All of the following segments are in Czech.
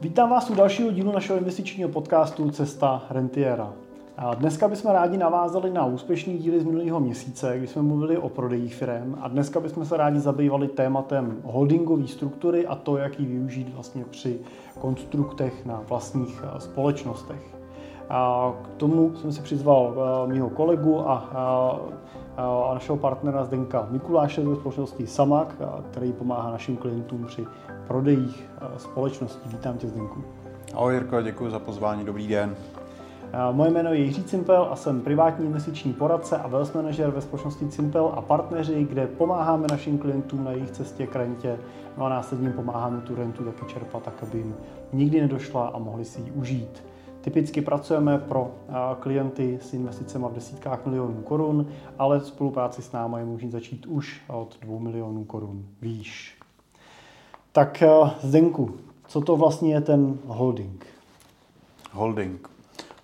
Vítám vás u dalšího dílu našeho investičního podcastu Cesta Rentiera. A dneska bychom rádi navázali na úspěšný díly z minulého měsíce, kdy jsme mluvili o prodejích firm a dneska bychom se rádi zabývali tématem holdingové struktury a to, jak ji využít vlastně při konstruktech na vlastních eh, společnostech. A k tomu jsem si přizval eh, mého kolegu a, a, a našeho partnera Zdenka Mikuláše ze společnosti Samak, který pomáhá našim klientům při prodejích společností. Vítám tě, Zdenku. Ahoj Jirko, děkuji za pozvání, dobrý den. Moje jméno je Jiří Cimpel a jsem privátní investiční poradce a wealth manager ve společnosti Cimpel a partneři, kde pomáháme našim klientům na jejich cestě k rentě no a následně pomáháme tu rentu taky čerpat, tak aby jim nikdy nedošla a mohli si ji užít. Typicky pracujeme pro klienty s investicemi v desítkách milionů korun, ale spolupráci s námi je možné začít už od 2 milionů korun výš. Tak Zdenku, co to vlastně je ten holding? Holding.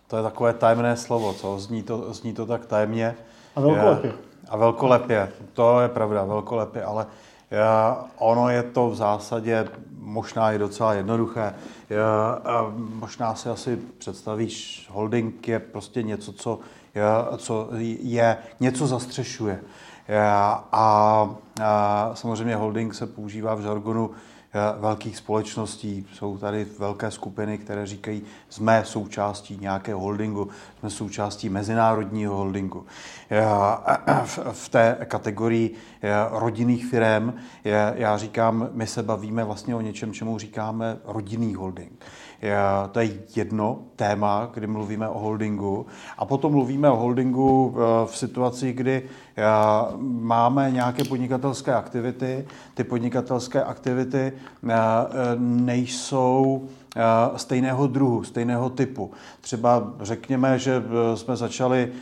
To je takové tajemné slovo, co? Zní to, zní to tak tajemně. A velkolepě. A velkolepě, to je pravda, velkolepě, ale ono je to v zásadě možná i docela jednoduché. Možná si asi představíš, holding je prostě něco, co je, co je něco zastřešuje. A, a samozřejmě holding se používá v žargonu velkých společností. Jsou tady velké skupiny, které říkají, jsme součástí nějakého holdingu, jsme součástí mezinárodního holdingu. Eh, v té kategorii eh, rodinných firm já říkám, my se bavíme vlastně o něčem, čemu říkáme rodinný holding. To je jedno téma, kdy mluvíme o holdingu. A potom mluvíme o holdingu v situaci, kdy máme nějaké podnikatelské aktivity. Ty podnikatelské aktivity nejsou stejného druhu, stejného typu. Třeba řekněme, že jsme začali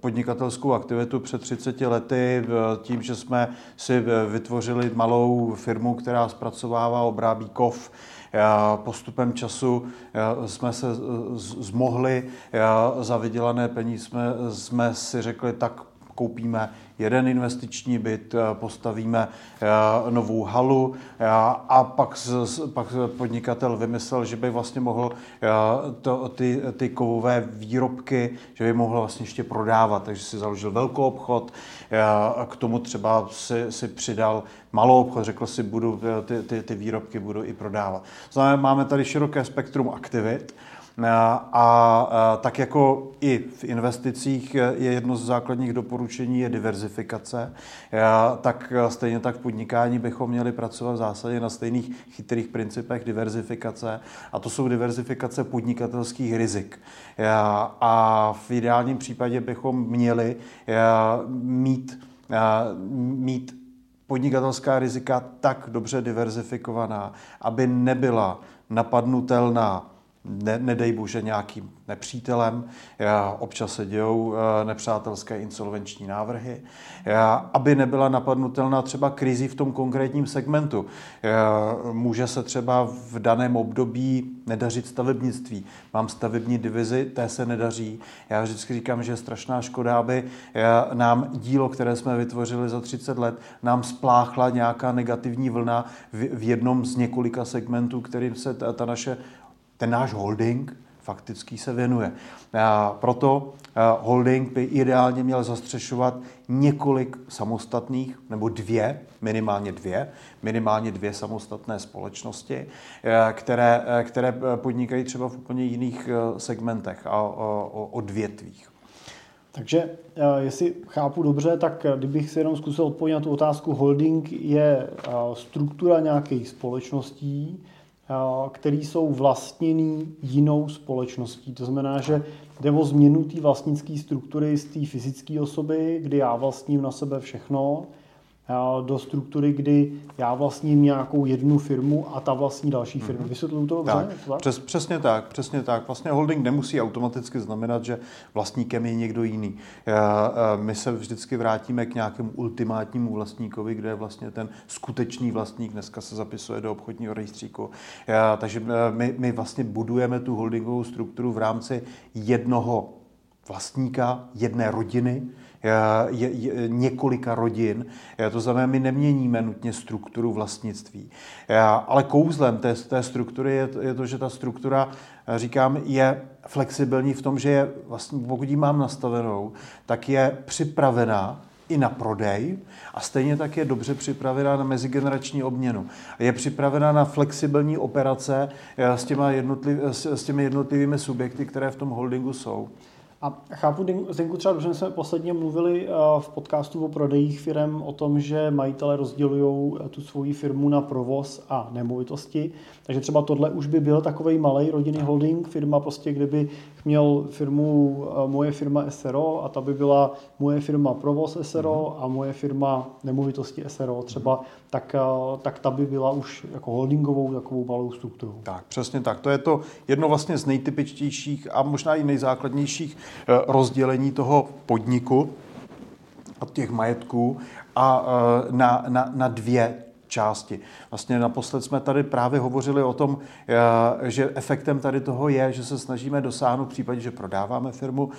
podnikatelskou aktivitu před 30 lety tím, že jsme si vytvořili malou firmu, která zpracovává, obrábí kov, Postupem času jsme se zmohli za vydělané peníze, jsme, jsme si řekli, tak koupíme jeden investiční byt, eh, postavíme eh, novou halu eh, a pak, pak podnikatel vymyslel, že by vlastně mohl to, ty, ty kovové výrobky, že by mohl vlastně ještě prodávat, takže si založil velkou obchod, k tomu třeba si, si přidal malou obchod, řekl si, budu, ty, ty, ty výrobky budu i prodávat. Znamená, máme tady široké spektrum aktivit, a tak jako i v investicích je jedno z základních doporučení je diverzifikace, tak stejně tak v podnikání bychom měli pracovat v zásadě na stejných chytrých principech diverzifikace a to jsou diverzifikace podnikatelských rizik. A v ideálním případě bychom měli mít, mít podnikatelská rizika tak dobře diverzifikovaná, aby nebyla napadnutelná ne, nedej bože nějakým nepřítelem, občas se dějou eh, nepřátelské insolvenční návrhy, aby nebyla napadnutelná třeba krizi v tom konkrétním segmentu. Může se třeba v daném období nedařit stavebnictví. Mám stavební divizi, té se nedaří. Já vždycky říkám, že je strašná škoda, aby nám dílo, které jsme vytvořili za 30 let, nám spláchla nějaká negativní vlna v jednom z několika segmentů, kterým se ta, ta naše ten náš holding fakticky se věnuje. Proto holding by ideálně měl zastřešovat několik samostatných, nebo dvě, minimálně dvě, minimálně dvě samostatné společnosti, které, které podnikají třeba v úplně jiných segmentech a odvětvích. Takže jestli chápu dobře, tak kdybych si jenom zkusil odpovědět na tu otázku, holding je struktura nějakých společností, který jsou vlastněný jinou společností. To znamená, že jde o změnu té vlastnické struktury z té fyzické osoby, kdy já vlastním na sebe všechno, do struktury, kdy já vlastním nějakou jednu firmu a ta vlastní další firmu. Mm-hmm. Vysvětluju to dobře? Tak, přes, přesně tak, přesně tak. Vlastně holding nemusí automaticky znamenat, že vlastníkem je někdo jiný. My se vždycky vrátíme k nějakému ultimátnímu vlastníkovi, kde je vlastně ten skutečný vlastník, dneska se zapisuje do obchodního rejstříku. Takže my, my vlastně budujeme tu holdingovou strukturu v rámci jednoho vlastníka jedné rodiny, je, je, několika rodin. To znamená, my neměníme nutně strukturu vlastnictví. Ale kouzlem té, té struktury je, je to, že ta struktura, říkám, je flexibilní v tom, že je vlastně, pokud ji mám nastavenou, tak je připravená i na prodej a stejně tak je dobře připravená na mezigenerační obměnu. Je připravená na flexibilní operace eh, s, těma jednotliv, s těmi jednotlivými subjekty, které v tom holdingu jsou. A chápu, Zdenku, třeba dobře jsme posledně mluvili eh, v podcastu o prodejích firm o tom, že majitele rozdělují eh, tu svoji firmu na provoz a nemovitosti. Takže třeba tohle už by byl takový malý rodinný holding, firma prostě, kdyby měl firmu eh, moje firma SRO a ta by byla moje firma provoz SRO mhm. a moje firma nemovitosti SRO třeba, tak, tak ta by byla už jako holdingovou takovou malou strukturou. Tak, přesně tak. To je to jedno vlastně z nejtypičtějších a možná i nejzákladnějších rozdělení toho podniku a těch majetků a eh, na, na, na dvě části. Vlastně naposled jsme tady právě hovořili o tom, eh, že efektem tady toho je, že se snažíme dosáhnout, v případě, že prodáváme firmu,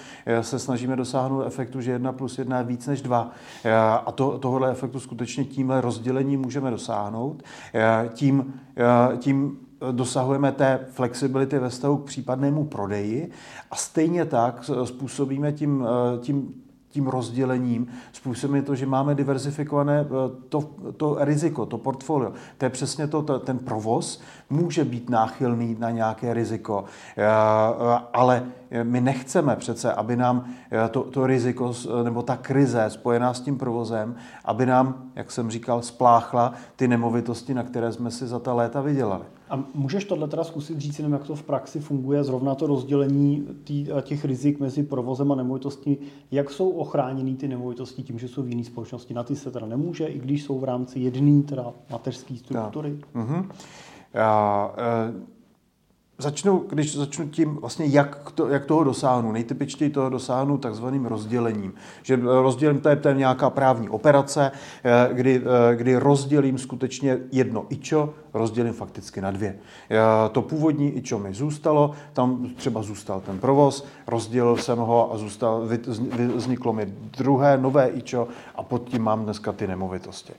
se snažíme dosáhnout efektu, že jedna plus jedna je víc než dva. A to, tohohle efektu skutečně tímhle rozdělením můžeme dosáhnout. Tím, tím dosahujeme té flexibility ve vztahu k případnému prodeji a stejně tak způsobíme tím, eh, tím tím rozdělením způsobíme to, že máme diverzifikované eh, to, to riziko, to portfolio. To je přesně to, to, ten provoz může být náchylný na nějaké riziko, eh, ale my nechceme přece, aby nám to, to riziko nebo ta krize spojená s tím provozem, aby nám, jak jsem říkal, spláchla ty nemovitosti, na které jsme si za ta léta vydělali. A můžeš tohle teda zkusit říct jenom, jak to v praxi funguje, zrovna to rozdělení tý, těch rizik mezi provozem a nemovitostí, jak jsou ochráněny ty nemovitosti tím, že jsou v jiné společnosti. Na ty se teda nemůže, i když jsou v rámci jedné teda mateřské struktury. Ja. Mm-hmm. Já, e Začnu, když začnu tím, vlastně jak, to, jak toho dosáhnu. Nejtypičtěji toho dosáhnu takzvaným rozdělením. Že rozdělím, to je, to je nějaká právní operace, eh, kdy, eh, kdy rozdělím skutečně jedno ičo, rozdělím fakticky na dvě. To původní ičo mi zůstalo, tam třeba zůstal ten provoz, rozdělil jsem ho a zůstal, vzniklo mi druhé, nové ičo a pod tím mám dneska ty nemovitosti.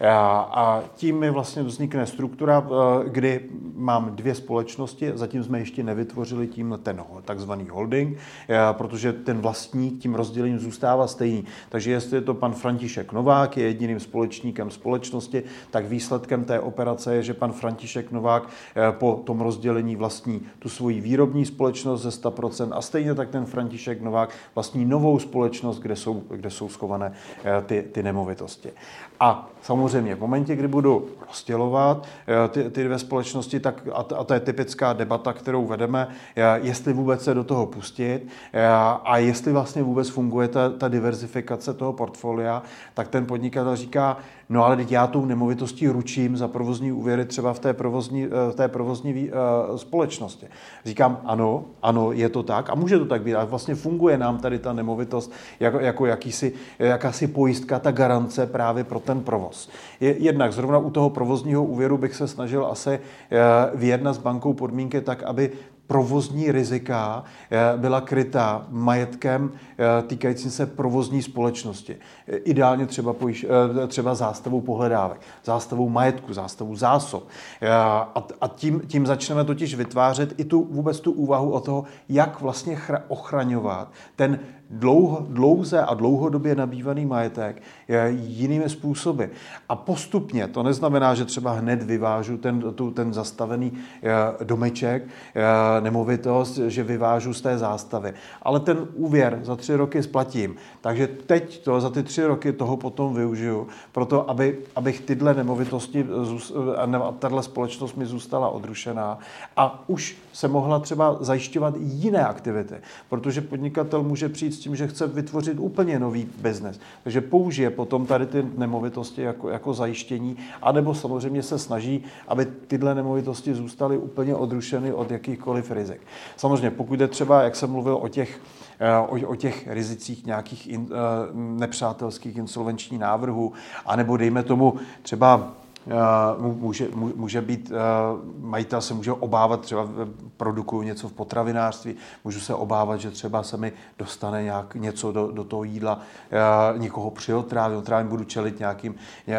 A tím mi vlastně vznikne struktura, eh, kdy mám dvě společnosti, zatím jsme ještě nevytvořili tím ten takzvaný holding, eh, protože ten vlastník tím rozdělením zůstává stejný. Takže jestli je to pan František Novák, je jediným společníkem společnosti, tak výsledkem té operace je, že pan František Novák eh, po tom rozdělení vlastní tu svoji výrobní společnost ze 100% a stejně tak ten František Novák vlastní novou společnost, kde jsou, kde jsou schované ty, ty nemovitosti. A samozřejmě v momentě, kdy budu rozdělovat eh, ty, ty dvě společnosti, tak, a, a to je typická debata, kterou vedeme, eh, jestli vůbec se do toho pustit eh, a jestli vlastně vůbec funguje ta, ta diverzifikace toho portfolia, tak ten podnikatel říká, no ale teď já tou nemovitostí ručím za provozní úvěry třeba v té provozní, v té provozní společnosti. Říkám, ano, ano, je to tak a může to tak být. A vlastně funguje nám tady ta nemovitost jako, jako jakýsi, jakási pojistka, ta garance právě pro ten provoz. Je, jednak zrovna u toho provozního úvěru bych se snažil asi eh, vyjednat s bankou podmínky tak, aby provozní rizika eh, byla krytá majetkem eh, týkajícím se provozní společnosti. Ideálně třeba, pojiš, třeba zástavou pohledávek, zástavou majetku, zástavou zásob. A tím, tím začneme totiž vytvářet i tu vůbec tu úvahu o toho, jak vlastně ochraňovat ten dlouho, dlouze a dlouhodobě nabývaný majetek jinými způsoby. A postupně, to neznamená, že třeba hned vyvážu ten, tu, ten zastavený eh, domeček, eh, nemovitost, že vyvážu z té zástavy. Ale ten úvěr za tři roky splatím. Takže teď to, za ty tři roky toho potom využiju, proto aby, abych tyhle nemovitosti, tahle společnost mi zůstala odrušená a už se mohla třeba zajišťovat jiné aktivity, protože podnikatel může přijít s tím, že chce vytvořit úplně nový biznes. Takže použije potom tady ty nemovitosti jako, jako zajištění, anebo samozřejmě se snaží, aby tyhle nemovitosti zůstaly úplně odrušeny od jakýchkoliv rizik. Samozřejmě, pokud je třeba, jak jsem mluvil o těch eh, o, o těch rizicích nějakých in, uh, nepřátelských insolvenčních návrhů, anebo dejme tomu třeba může, může být, majitel se může obávat, třeba produkuju něco v potravinářství, můžu se obávat, že třeba se mi dostane nějak něco do, do toho jídla, někoho přiotrávím, otrávím, budu čelit nějakým,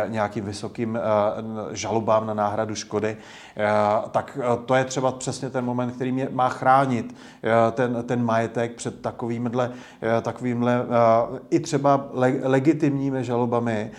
nějakým vysokým žalobám na náhradu škody, tak to je třeba přesně ten moment, který mě má chránit ten, ten majetek před takovýmhle, takovýmhle i třeba legitimními žalobami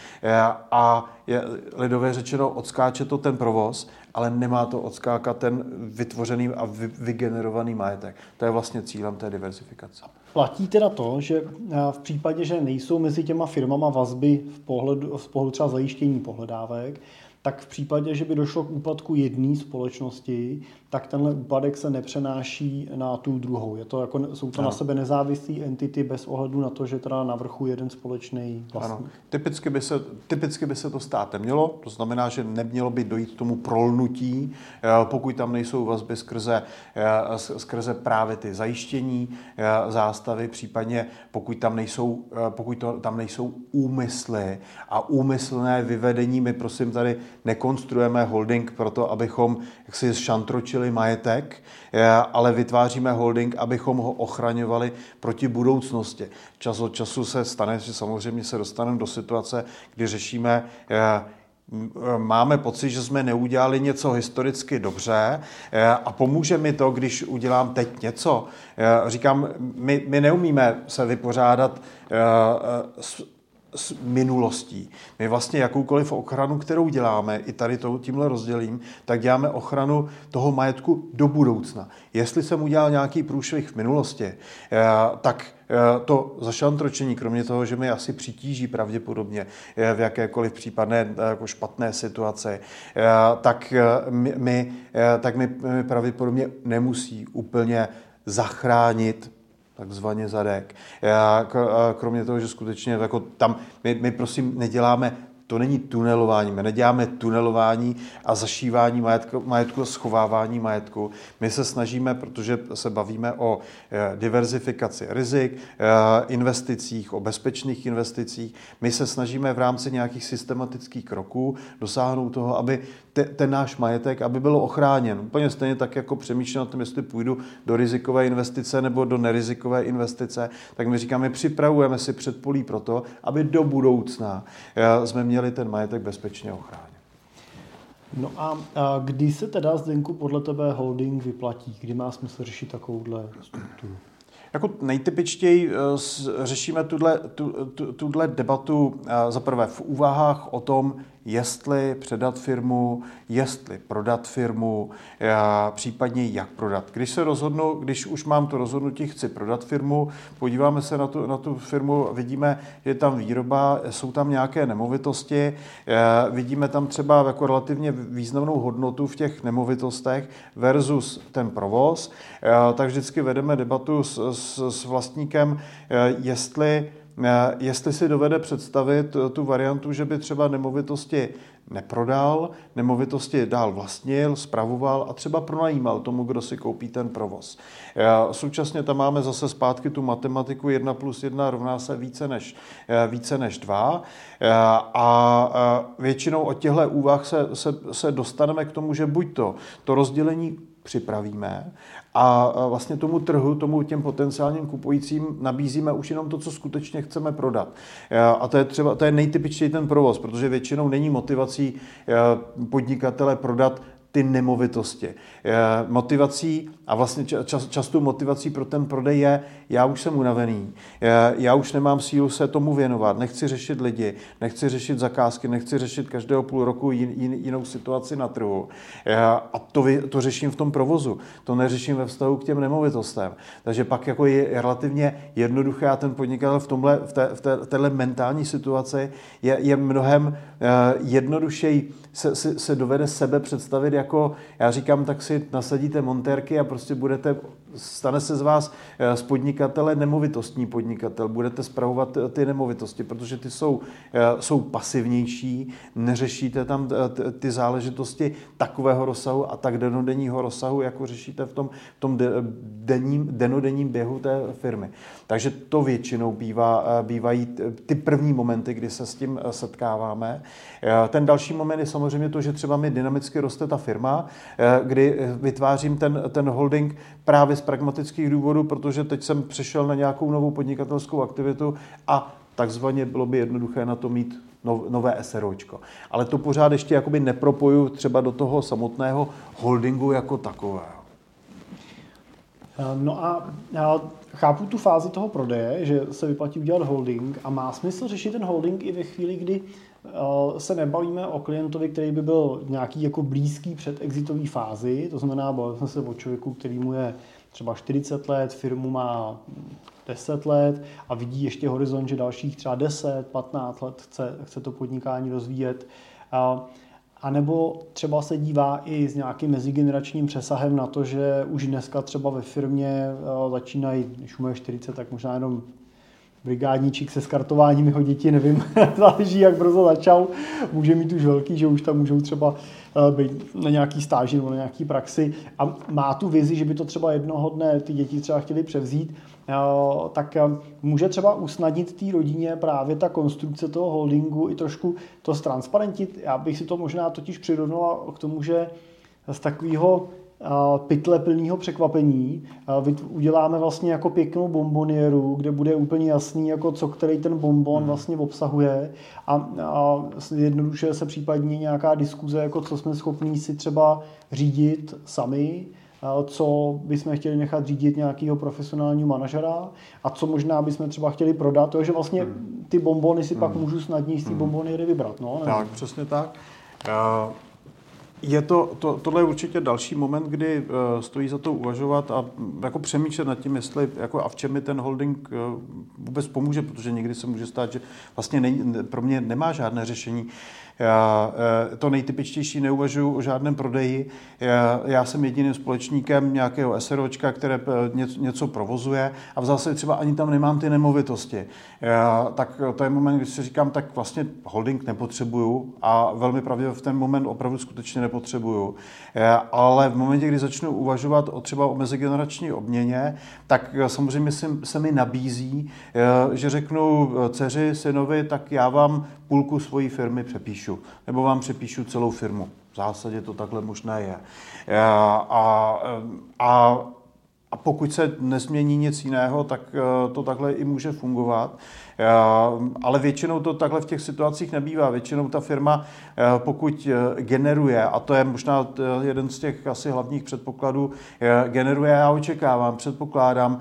a je lidově řečeno, odskáče to ten provoz, ale nemá to odskákat ten vytvořený a vygenerovaný majetek. To je vlastně cílem té diversifikace. Platí teda to, že v případě, že nejsou mezi těma firmama vazby v pohledu, v pohledu třeba zajištění pohledávek, tak v případě, že by došlo k úpadku jedné společnosti, tak tenhle úpadek se nepřenáší na tu druhou. Je to jako, jsou to ano. na sebe nezávislé entity bez ohledu na to, že teda na vrchu jeden společný vlastník. Ano. Typicky, by se, typicky by se to stát nemělo, to znamená, že nemělo by dojít k tomu prolnutí, eh, pokud tam nejsou vazby skrze, eh, skrze právě ty zajištění eh, zástavy, případně pokud tam nejsou, pokud to, tam nejsou úmysly a úmyslné vyvedení, my prosím tady nekonstruujeme holding proto, abychom jaksi šantročili majetek, eh, ale vytváříme holding, abychom ho ochraňovali proti budoucnosti. Čas od času se stane, že samozřejmě se dostaneme do situace, kdy řešíme eh, máme pocit, že jsme neudělali něco historicky dobře eh, a pomůže mi to, když udělám teď něco. Říkám, my, my neumíme se vypořádat s s minulostí. My vlastně jakoukoliv ochranu, kterou děláme, i tady to, tímhle rozdělím, tak děláme ochranu toho majetku do budoucna. Jestli jsem udělal nějaký průšvih v minulosti, eh, tak eh, to zašantročení, kromě toho, že mi asi přitíží pravděpodobně eh, v jakékoliv případné jako špatné situace, tak mi, tak mi pravděpodobně nemusí úplně zachránit takzvaně zadek. Já, kromě toho, že skutečně jako tam, my, my prosím neděláme to není tunelování. My neděláme tunelování a zašívání majetku, majetku schovávání majetku. My se snažíme, protože se bavíme o eh, diverzifikaci rizik, eh, investicích, o bezpečných investicích, my se snažíme v rámci nějakých systematických kroků dosáhnout toho, aby te, ten náš majetek, aby byl ochráněn. Úplně stejně tak, jako přemýšlím o tom, jestli půjdu do rizikové investice nebo do nerizikové investice, tak my říkáme, připravujeme si předpolí pro to, aby do budoucna eh, jsme měli ten majetek bezpečně ochráněn. No a, a kdy se teda Zdenku podle tebe holding vyplatí? Kdy má smysl řešit takovouhle strukturu? Jako nejtypičtěji eh, řešíme tuhle, tu, tu, tuhle debatu eh, za prvé v úvahách o tom, jestli předat firmu, jestli prodat firmu, případně jak prodat. Když se rozhodnu, když už mám to rozhodnutí, chci prodat firmu, podíváme se na tu, na tu firmu, vidíme, že je tam výroba, jsou tam nějaké nemovitosti, vidíme tam třeba jako relativně významnou hodnotu v těch nemovitostech versus ten provoz, tak vždycky vedeme debatu s, s, s vlastníkem, jestli Eh, jestli si dovede představit eh, tu variantu, že by třeba nemovitosti neprodal, nemovitosti dál vlastnil, spravoval a třeba pronajímal tomu, kdo si koupí ten provoz. Eh, současně tam máme zase zpátky tu matematiku 1 plus 1 rovná se více než, více než 2 a většinou od těchto úvah se, se, se dostaneme k tomu, že buď to, to rozdělení připravíme a vlastně tomu trhu, tomu těm potenciálním kupujícím nabízíme už jenom to, co skutečně chceme prodat. A to je třeba, to je nejtypičtěji ten provoz, protože většinou není motivací podnikatele prodat ty nemovitosti. Motivací a vlastně čas, častou motivací pro ten prodej je, já už jsem unavený, já už nemám sílu se tomu věnovat, nechci řešit lidi, nechci řešit zakázky, nechci řešit každého půl roku jin, jin, jinou situaci na trhu. A to, to řeším v tom provozu, to neřeším ve vztahu k těm nemovitostem. Takže pak jako je relativně jednoduché a ten podnikatel v, tomhle, v, té, v té, téhle mentální situaci je, je mnohem jednodušeji se, se, se dovede sebe představit jako, já říkám, tak si nasadíte montérky a prostě budete, stane se z vás eh, z podnikatele nemovitostní podnikatel, budete spravovat eh, ty nemovitosti, protože ty jsou, jsou pasivnější, neřešíte tam ty záležitosti takového rozsahu a tak denodenního rozsahu, jako řešíte v tom, v tom denním, denodenním běhu té firmy. Takže to většinou bývá, bývají ty první momenty, kdy se s tím setkáváme. Ten další moment je samozřejmě to, že třeba mi dynamicky roste ta firma, eh, kdy vytvářím ten, ten holding právě z pragmatických důvodů, protože teď jsem přešel na nějakou novou podnikatelskou aktivitu a takzvaně bylo by jednoduché na to mít nové SROčko. Ale to pořád ještě jakoby nepropoju třeba do toho samotného holdingu jako takového. Eh, no a já chápu tu fázi toho prodeje, že se vyplatí udělat holding a má smysl řešit ten holding i ve chvíli, kdy Eh, se nebavíme o klientovi, který by byl nějaký jako blízký před exitový fázi, to znamená, bavili jsme se o člověku, který mu je třeba 40 let, firmu má 10 let a vidí ještě horizont, že dalších třeba 10, 15 let chce, chce to podnikání rozvíjet. A nebo třeba se dívá i s nějakým mezigeneračním přesahem na to, že už dneska třeba ve firmě eh, začínají, když mu je 40, tak možná jenom brigádníček se skartováním jeho děti, nevím, záleží, jak brzo začal, může mít už velký, že už tam můžou třeba eh, být na nějaký stáži nebo na nějaký praxi. A má tu vizi, že by to třeba jednoho dne ty děti třeba chtěli převzít, eh, tak eh, může třeba usnadnit té rodině právě ta konstrukce toho holdingu i trošku to ztransparentit. Já bych si to možná totiž přirovnala k tomu, že z takového pytle plného překvapení. Uděláme vlastně jako pěknou bombonieru, kde bude úplně jasný, jako co který ten bonbon hmm. vlastně obsahuje a, a jednoduše se případně nějaká diskuze, jako co jsme schopní si třeba řídit sami, co bychom chtěli nechat řídit nějakého profesionálního manažera a co možná bychom třeba chtěli prodat, to je, že vlastně hmm. ty bombony si pak hmm. můžu snadněji z té bomboniery vybrat. No, tak, přesně tak. Uh... Je to, to, tohle je určitě další moment, kdy uh, stojí za to uvažovat a mm, jako přemýšlet nad tím, jestli jako a v čem mi ten holding uh, vůbec pomůže, protože někdy se může stát, že vlastně není, pro mě nemá žádné řešení. Já eh, to nejtypičtější neuvažuji o žádném prodeji. Já, já jsem jediným společníkem nějakého SROčka, které eh, něco provozuje a v zásadě třeba ani tam nemám ty nemovitosti. Já, tak to je moment, kdy si říkám, tak vlastně holding nepotřebuju a velmi pravděpodobně v ten moment opravdu skutečně nepotřebuju. Já, ale v momentě, kdy začnu uvažovat o třeba o mezigenerační obměně, tak samozřejmě se, se mi nabízí, že řeknu dceři, synovi, tak já vám půlku svojí firmy přepíšu, nebo vám přepíšu celou firmu. V zásadě to takhle možné je. A, a, a a pokud se nezmění nic jiného, tak eh, to takhle i může fungovat. Eh, ale většinou to takhle v těch situacích nebývá. Většinou ta firma, eh, pokud generuje, a to je možná jeden z těch asi hlavních předpokladů, generuje, já očekávám, předpokládám,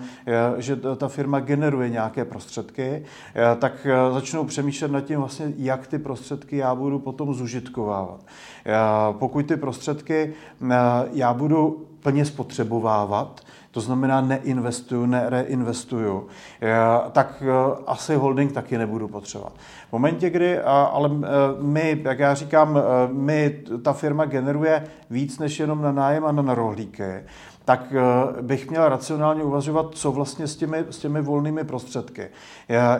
že ta firma generuje nějaké prostředky, tak začnou přemýšlet nad tím vlastně, jak ty prostředky já budu potom zužitkovávat. Pokud ty prostředky já budu plně spotřebovávat, to znamená neinvestuju, nereinvestuju, tak e, asi holding taky nebudu potřebovat. V momentě, kdy, ale e, my, jak já říkám, my, ta firma generuje víc než jenom na nájem a na rohlíky, tak eh, bych měl racionálně uvažovat, co vlastně s těmi, s těmi volnými prostředky.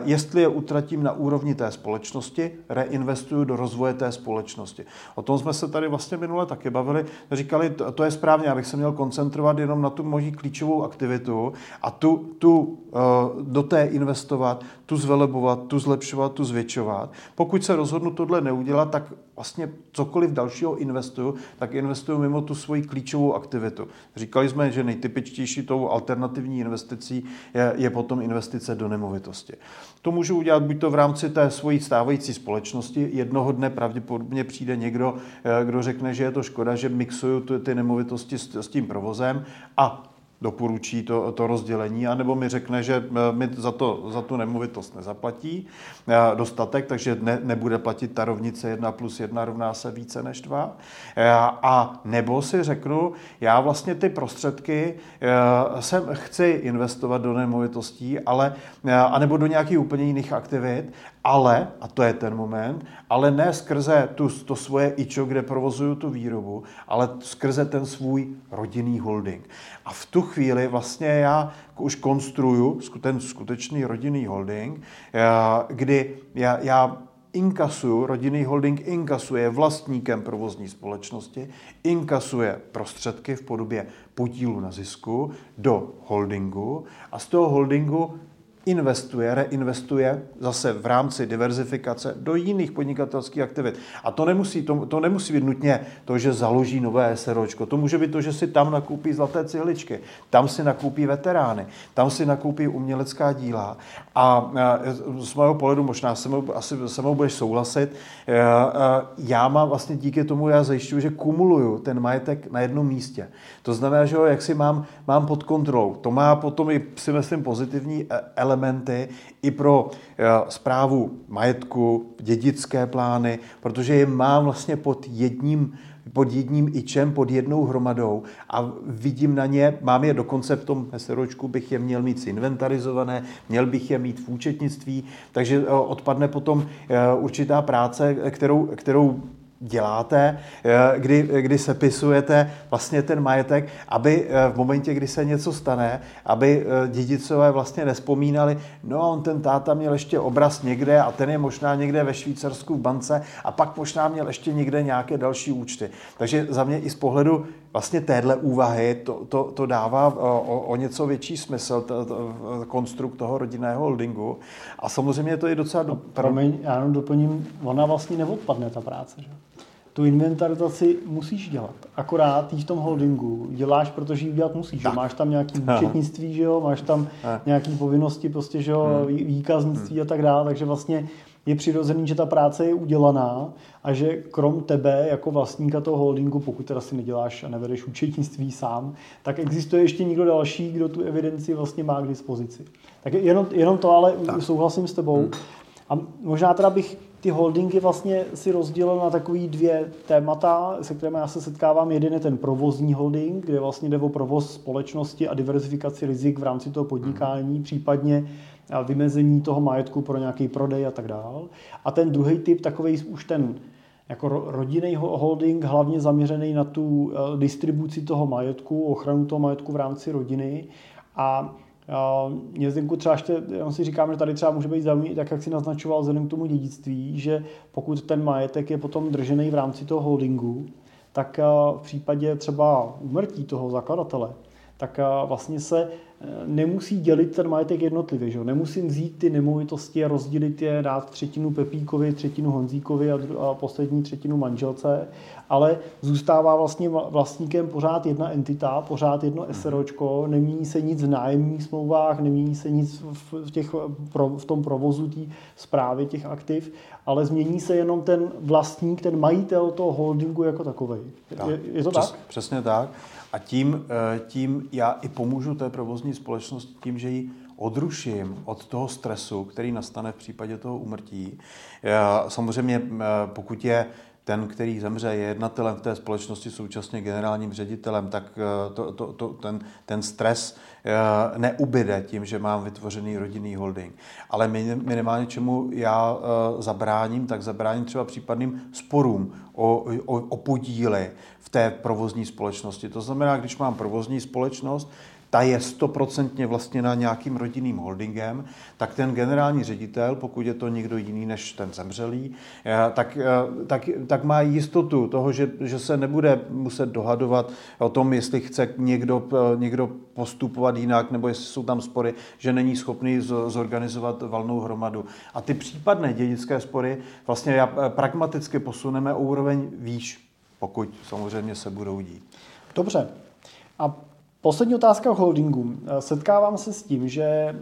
Jestli je utratím na úrovni té společnosti, reinvestuju do rozvoje té společnosti. O tom jsme se tady vlastně minule taky bavili. Říkali, to, to je správně, abych se měl koncentrovat jenom na tu moji klíčovou aktivitu a tu, tu eh, do té investovat, tu zvelebovat, tu zlepšovat, tu zvětšovat. Pokud se rozhodnu tohle neudělat, tak vlastně cokoliv dalšího investuju, tak investuju mimo tu svoji klíčovou aktivitu. Říkali jsme, že nejtypičtější tou alternativní investicí je, je potom investice do nemovitosti. To můžu udělat buď to v rámci té svojí stávající společnosti. Jednoho dne pravděpodobně přijde někdo, eh, kdo řekne, že je to škoda, že mixuju ty nemovitosti s tím provozem a doporučí to, to rozdělení, anebo mi řekne, že eh, mi za, to, za tu nemovitost nezaplatí eh, dostatek, takže ne, nebude platit ta rovnice 1 plus 1 rovná se více než 2. Eh, a nebo si řeknu, já vlastně ty prostředky jsem chci investovat do nemovitostí, ale, anebo do nějakých úplně jiných aktivit, ale, a to je ten moment, ale ne skrze tu, to svoje ičo, kde provozuju tu výrobu, ale skrze ten svůj rodinný holding. A v tu chvíli vlastně já už konstruju ten skutečný rodinný holding, eh, kdy já, já inkasuju, rodinný holding inkasuje vlastníkem provozní společnosti, inkasuje prostředky v podobě podílu na zisku do holdingu a z toho holdingu investuje, reinvestuje zase v rámci diverzifikace do jiných podnikatelských aktivit. A to nemusí, to, to nemusí být nutně to, že založí nové SROčko. To může být to, že si tam nakoupí zlaté cihličky, tam si nakoupí veterány, tam si nakoupí umělecká díla. A z mého pohledu, možná se mnou, asi se mnou budeš souhlasit, e, e, já mám vlastně díky tomu, já zajišťuju, že kumuluju ten majetek na jednom místě. To znamená, že ho jak si mám, mám pod kontrolou. To má potom i, si myslím, pozitivní element elementy i pro zprávu eh, majetku, dědické plány, protože je mám vlastně pod jedním pod jedním ičem, pod jednou hromadou a vidím na ně, mám je dokonce v tom SROčku, bych je měl mít inventarizované, měl bych je mít v účetnictví, takže eh, odpadne potom eh, určitá práce, kterou, kterou děláte, eh, kdy, kdy sepisujete vlastně ten majetek, aby eh, v momentě, kdy se něco stane, aby eh, dědicové vlastně nespomínali, no on ten táta měl ještě obraz někde a ten je možná někde ve Švýcarsku v bance a pak možná měl ještě někde nějaké další účty. Takže za mě i z pohledu vlastně téhle úvahy to, to, to dává o, o něco větší smysl, to, to, konstrukt toho rodinného holdingu. A samozřejmě to je docela... Do... Promiň, já jenom doplním, ona vlastně neodpadne ta práce, že? Tu inventarizaci musíš dělat. Akorát ty v tom holdingu děláš, protože ji dělat musíš. Že? Máš tam nějaký účetnictví, že jo? máš tam nějaké povinnosti, prostě, že jo? Hmm. výkaznictví hmm. a tak dále, takže vlastně je přirozený, že ta práce je udělaná a že krom tebe jako vlastníka toho holdingu, pokud teda si neděláš a nevedeš účetnictví sám, tak existuje ještě někdo další, kdo tu evidenci vlastně má k dispozici. Tak jenom, jenom to ale tak. souhlasím s tebou. Hmm. A možná teda bych ty holdingy vlastně si rozdělil na takový dvě témata, se kterými já se setkávám. Jeden je ten provozní holding, kde vlastně jde o provoz společnosti a diverzifikaci rizik v rámci toho podnikání, hmm. případně vymezení toho majetku pro nějaký prodej a tak dál. A ten druhý typ, takový už ten jako rodinný holding, hlavně zaměřený na tu eh, distribuci toho majetku, ochranu toho majetku v rámci rodiny. A mě Zdenku třeba ještě, jenom si říkám, že tady třeba může být zajímavý, tak jak si naznačoval vzhledem k tomu dědictví, že pokud ten majetek je potom držený v rámci toho holdingu, tak eh, v případě třeba umrtí toho zakladatele, tak eh, vlastně se nemusí dělit ten majetek jednotlivě. Že? Nemusím vzít ty nemovitosti a rozdělit je, dát třetinu Pepíkovi, třetinu Honzíkovi a, a poslední třetinu manželce, ale zůstává vlastně vlastníkem pořád jedna entita, pořád jedno mhm. SROčko, nemění se nic v nájemních smlouvách, nemění se nic v, těch, v tom provozu té zprávy těch aktiv, ale změní se jenom ten vlastník, ten majitel toho holdingu jako takový. Je, je to Přes, tak? Přesně tak. A tím, eh, tím já i pomůžu té provozní společnosti tím, že ji odruším od toho stresu, který nastane v případě toho umrtí. Samozřejmě, eh, pokud je ten, který zemře, je jednatelem v té společnosti, současně generálním ředitelem, tak eh, to, to, to, ten, ten stres eh, neubyde tím, že mám vytvořený rodinný holding. Ale minimálně čemu já eh, zabráním, tak zabráním třeba případným sporům o, o, o podíly v té provozní společnosti. To znamená, když mám provozní společnost, ta je stoprocentně vlastněna nějakým rodinným holdingem, tak ten generální ředitel, pokud je to někdo jiný než ten zemřelý, eh, tak, eh, tak, tak má jistotu toho, že, že se nebude muset dohadovat o tom, jestli chce někdo, eh, někdo postupovat jinak, nebo jestli jsou tam spory, že není schopný zorganizovat valnou hromadu. A ty případné dědické spory vlastně pragmaticky posuneme o úroveň výš, pokud samozřejmě se budou dít. Dobře. A Poslední otázka o holdingu. Setkávám se s tím, že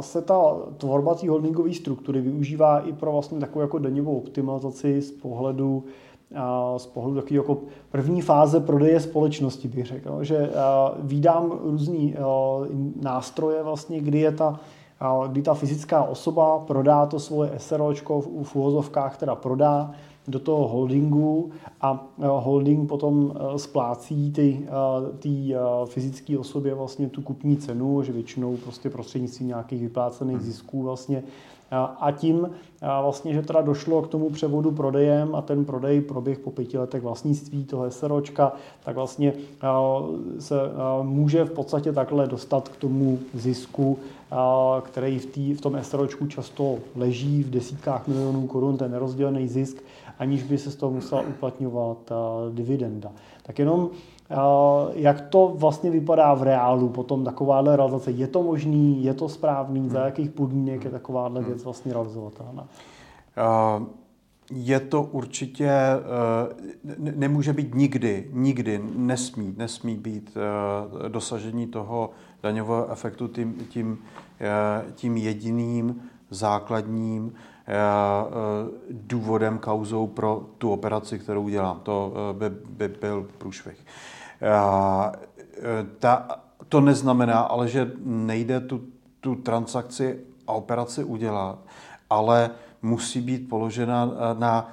se ta tvorba té holdingové struktury využívá i pro vlastně takovou jako daňovou optimalizaci z pohledu z pohledu takové jako první fáze prodeje společnosti, bych řekl, že výdám různý nástroje vlastně, kdy je ta kdy ta fyzická osoba prodá to svoje SROčko v uvozovkách, teda prodá, do toho holdingu a eh, holding potom eh, splácí ty, eh, ty fyzické osobě vlastně tu kupní cenu, že většinou prostě prostřednictvím nějakých vyplácených hmm. zisků vlastně A tím vlastně, že teda došlo k tomu převodu prodejem a ten prodej proběh po pěti letech vlastnictví toho SROčka, tak vlastně se může v podstatě takhle dostat k tomu zisku, který v, tý, v tom SROčku často leží v desítkách milionů korun, ten nerozdělený zisk, aniž by se z toho musela uplatňovat dividenda. Tak jenom jak to vlastně vypadá v reálu potom takováhle realizace? Je to možný, je to správný, za hmm. jakých podmínek je takováhle věc vlastně realizovatelná? Je to určitě, e, nemůže být nikdy, nikdy, nesmí, nesmí být e, dosažení toho daňového efektu tím, tím, e, tím jediným základním důvodem, kauzou pro tu operaci, kterou dělám. To by, by byl průšvih. Ta, to neznamená ale, že nejde tu, tu transakci a operaci udělat, ale musí být položena na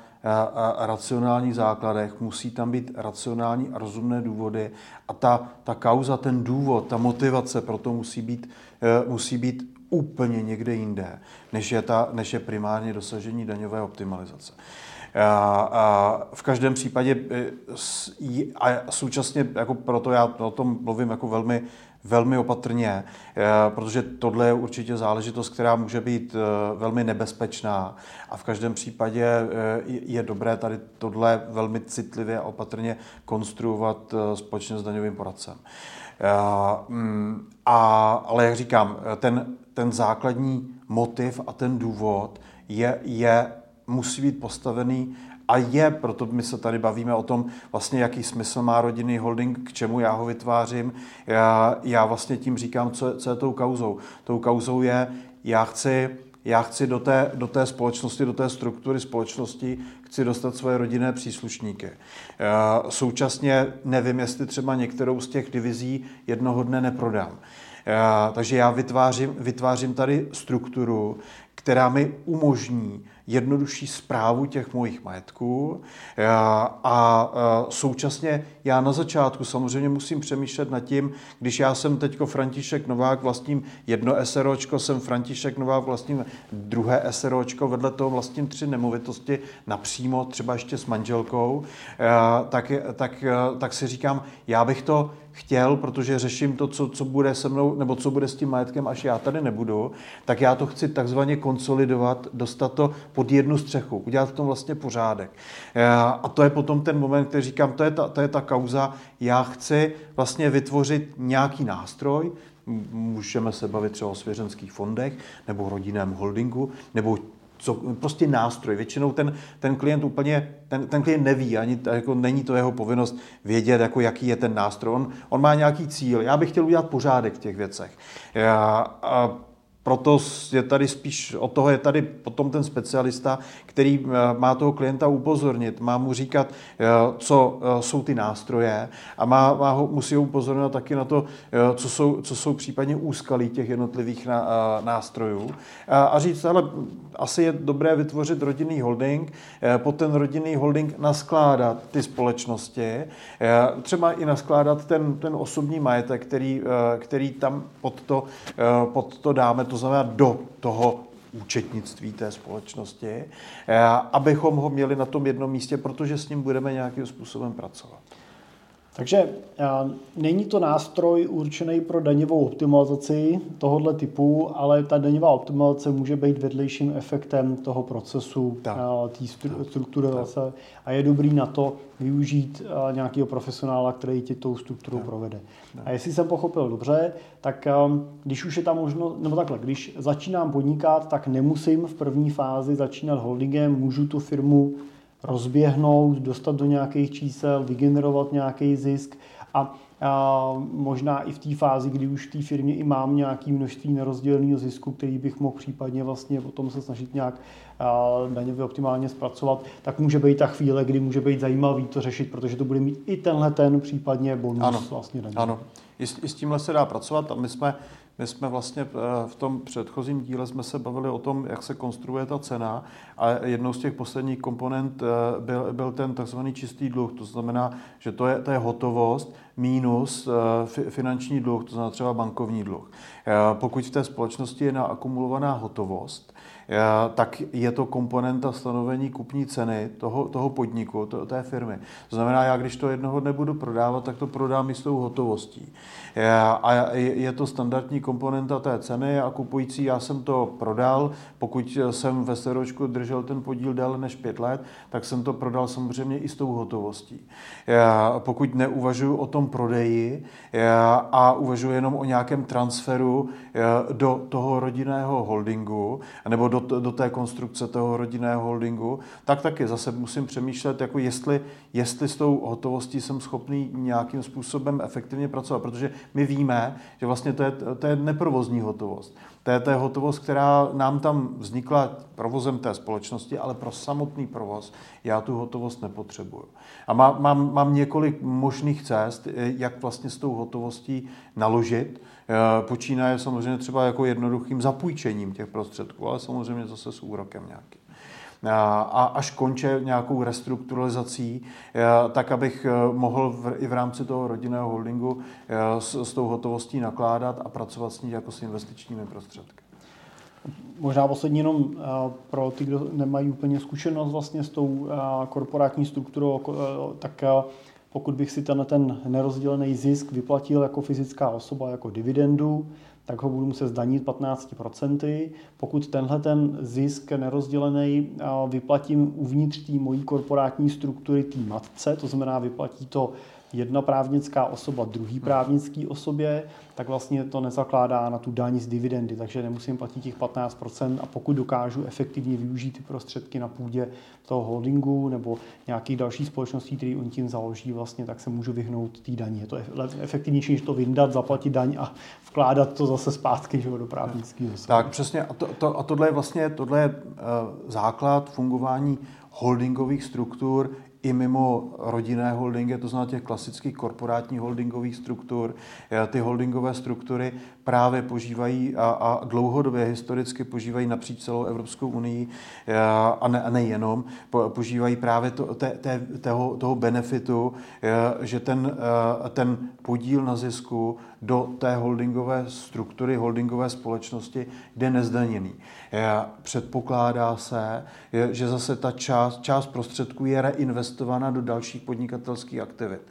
racionálních základech, musí tam být racionální a rozumné důvody a ta, ta kauza, ten důvod, ta motivace pro to musí být, e, musí být úplně někde jinde, než je, ta, než je primárně dosažení daňové optimalizace. V každém případě e, a současně, jako proto já o tom mluvím jako velmi, velmi opatrně, e, protože tohle je určitě záležitost, která může být e, velmi nebezpečná a v každém případě je dobré tady tohle velmi citlivě a opatrně konstruovat společně s daňovým poradcem. Mm, a, ale jak říkám, ten, ten základní motiv a ten důvod je, je musí být postavený a je, proto my se tady bavíme o tom, vlastně jaký smysl má rodinný holding, k čemu já ho vytvářím. Já, já vlastně tím říkám, co, co je tou kauzou. Tou kauzou je, já chci, já chci do té, do té společnosti, do té struktury společnosti, chci dostat svoje rodinné příslušníky. Já současně nevím, jestli třeba některou z těch divizí jednoho dne neprodám. Já, takže já vytvářím, vytvářím tady strukturu, která mi umožní jednodušší zprávu těch mojich majetků. A současně já na začátku samozřejmě musím přemýšlet nad tím, když já jsem teďko František Novák vlastním jedno SROčko, jsem František Novák vlastním druhé SROčko, vedle toho vlastním tři nemovitosti napřímo, třeba ještě s manželkou, tak, tak, tak si říkám, já bych to chtěl, protože řeším to, co, co bude se mnou, nebo co bude s tím majetkem, až já tady nebudu, tak já to chci takzvaně konsolidovat, dostat to pod jednu střechu, udělat v tom vlastně pořádek. Eh, a to je potom ten moment, který říkám, to je ta, to je ta kauza, já chci vlastně vytvořit nějaký nástroj, můžeme se bavit třeba o svěřenských fondech, nebo rodinném holdingu, nebo co, prostě nástroj. Většinou ten, ten klient úplně, ten, ten klient neví, ani jako není to jeho povinnost vědět, jako jaký je ten nástroj. On, on má nějaký cíl. Já bych chtěl udělat pořádek v těch věcech. Já, a proto je tady spíš, od toho je tady potom ten specialista, který eh, má toho klienta upozornit, má mu říkat, eh, co eh, jsou ty nástroje a má, má ho, musí ho upozornit taky na to, co jsou, co jsou případně úskalí těch jednotlivých nástrojů. A říct, ale asi je dobré vytvořit rodinný holding, pod ten rodinný holding naskládat ty společnosti, třeba i naskládat ten, ten osobní majetek, který, který tam pod to, pod to dáme, to znamená do toho účetnictví té společnosti, abychom ho měli na tom jednom místě, protože s ním budeme nějakým způsobem pracovat. Takže není to nástroj určený pro daňovou optimalizaci tohoto typu, ale ta daňová optimalizace může být vedlejším efektem toho procesu, té strukturace a je dobrý na to využít nějakého profesionála, který ti tou strukturou tak. provede. Tak. A jestli jsem pochopil dobře, tak když už je tam možno, nebo takhle, když začínám podnikat, tak nemusím v první fázi začínat holdingem, můžu tu firmu rozběhnout, dostat do nějakých čísel, vygenerovat nějaký zisk a, a možná i v té fázi, kdy už v té firmě i mám nějaké množství nerozděleného zisku, který bych mohl případně vlastně potom se snažit nějak daňově optimálně zpracovat, tak může být ta chvíle, kdy může být zajímavý to řešit, protože to bude mít i tenhle ten případně bonus ano, vlastně daňový. Ano, i s, i s tímhle se dá pracovat. A my jsme My jsme vlastně eh, v tom předchozím díle jsme se bavili o tom, jak se konstruuje ta cena a jednou z těch posledních komponent eh, byl, byl ten takzvaný čistý dluh. To znamená, že to je, to je hotovost minus finanční dluh, to znamená třeba bankovní dluh. Pokud v té společnosti je naakumulovaná hotovost, tak je to komponenta stanovení kupní ceny toho, toho podniku, to, té firmy. To znamená, já když to jednoho dne budu prodávat, tak to prodám i s tou hotovostí. A je to standardní komponenta té ceny a kupující, já jsem to prodal, pokud jsem ve seročku držel ten podíl déle než pět let, tak jsem to prodal samozřejmě i s tou hotovostí. Pokud neuvažuji o tom prodeji a uvažuji jenom o nějakém transferu do toho rodinného holdingu, nebo do, do té konstrukce toho rodinného holdingu, tak taky zase musím přemýšlet, jako jestli, jestli s tou hotovostí jsem schopný nějakým způsobem efektivně pracovat, protože my víme, že vlastně to je, to je neprovozní hotovost. To je, to je hotovost, která nám tam vznikla provozem té společnosti, ale pro samotný provoz já tu hotovost nepotřebuju. A má, mám, mám několik možných cest, jak vlastně s tou hotovostí naložit. Eh, počínaje samozřejmě třeba jako jednoduchým zapůjčením těch prostředků, ale samozřejmě zase s úrokem nějakým a až konče nějakou restrukturalizací, eh, tak abych eh, mohl i v rámci toho rodinného holdingu s, s tou hotovostí nakládat a pracovat s ní jako s investičními prostředky. Možná poslední jenom pro ty, kdo nemají úplně zkušenost vlastně s tou korporátní strukturou, tak pokud bych si ten, ten nerozdělený zisk vyplatil jako fyzická osoba, jako dividendu, tak ho budu muset zdanit 15%. Pokud tenhle ten zisk nerozdělený vyplatím uvnitř té mojí korporátní struktury té matce, to znamená vyplatí to jedna právnická osoba druhý právnický osobě, tak vlastně to nezakládá na tu daň z dividendy, takže nemusím platit těch 15% a pokud dokážu efektivně využít ty prostředky na půdě toho holdingu nebo nějakých dalších společností, které oni tím založí, vlastně, tak se můžu vyhnout té daní. Je to efektivnější, než to vyndat, zaplatit daň a vkládat to zase zpátky že, do právnického Tak přesně. A, to, to, a tohle je vlastně tohle je, uh, základ fungování holdingových struktur i mimo rodinné holdingy, to znamená těch klasických korporátních holdingových struktur. Eh, ty holdingové struktury právě požívají a, a dlouhodobě historicky požívají napříč celou Evropskou unii eh, a, ne, a nejenom, po, požívají právě to, te, te, toho, toho benefitu, eh, že ten, ten podíl na zisku do té holdingové struktury, holdingové společnosti jde nezdaněný. Předpokládá se, že zase ta část, část prostředků je reinvestována do dalších podnikatelských aktivit.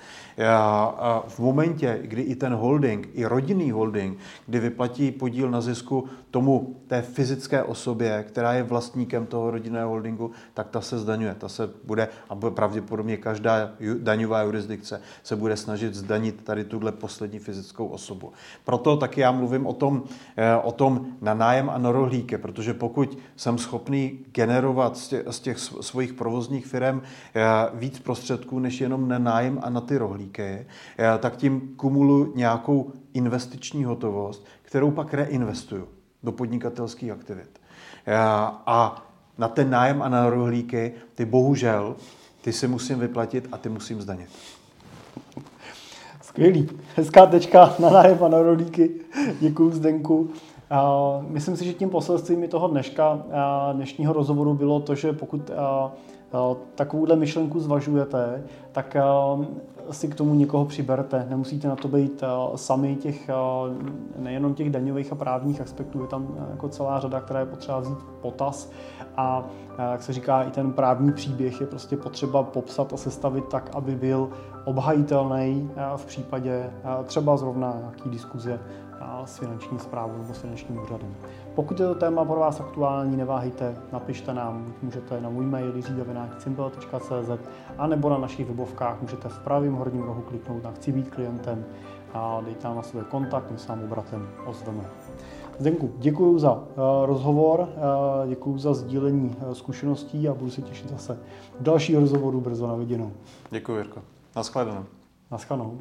V momentě, kdy i ten holding, i rodinný holding, kdy vyplatí podíl na zisku tomu té fyzické osobě, která je vlastníkem toho rodinného holdingu, tak ta se zdaňuje. Ta se bude, a pravděpodobně každá daňová jurisdikce se bude snažit zdanit tady tuhle poslední fyzickou osobu. Proto taky já mluvím o tom, eh, o tom na nájem a na rohlíky, protože pokud jsem schopný generovat z těch, z těch svých provozních firm eh, víc prostředků, než jenom na nájem a na ty rohlíky, eh, tak tím kumuluji nějakou investiční hotovost, kterou pak reinvestuju do podnikatelských aktivit. A na ten nájem a na rohlíky, ty bohužel, ty si musím vyplatit a ty musím zdanit. Skvělý. Hezká tečka na nájem a na rohlíky. Děkuji Zdenku. Myslím si, že tím poselstvím toho dneška, dnešního rozhovoru bylo to, že pokud takovouhle myšlenku zvažujete, tak si k tomu někoho přiberte. Nemusíte na to být sami těch, nejenom těch daňových a právních aspektů, je tam jako celá řada, která je potřeba vzít potaz a jak se říká, i ten právní příběh je prostě potřeba popsat a sestavit tak, aby byl obhajitelný v případě třeba zrovna nějaký diskuze s finanční zprávou nebo s finančním úřadem. Pokud je to téma pro vás aktuální, neváhejte, napište nám, můžete na můj mail jiřigavináčcimbel.cz a nebo na našich webovkách můžete v pravém horním rohu kliknout na Chci být klientem a dejte nám na svůj kontakt, my se vám obratem ozveme. Zdenku, děkuji za uh, rozhovor, uh, děkuji za sdílení uh, zkušeností a budu se těšit zase v dalších rozhovorů brzo na viděnou. Děkuji, Jirko. Naschledanou. Naschledanou.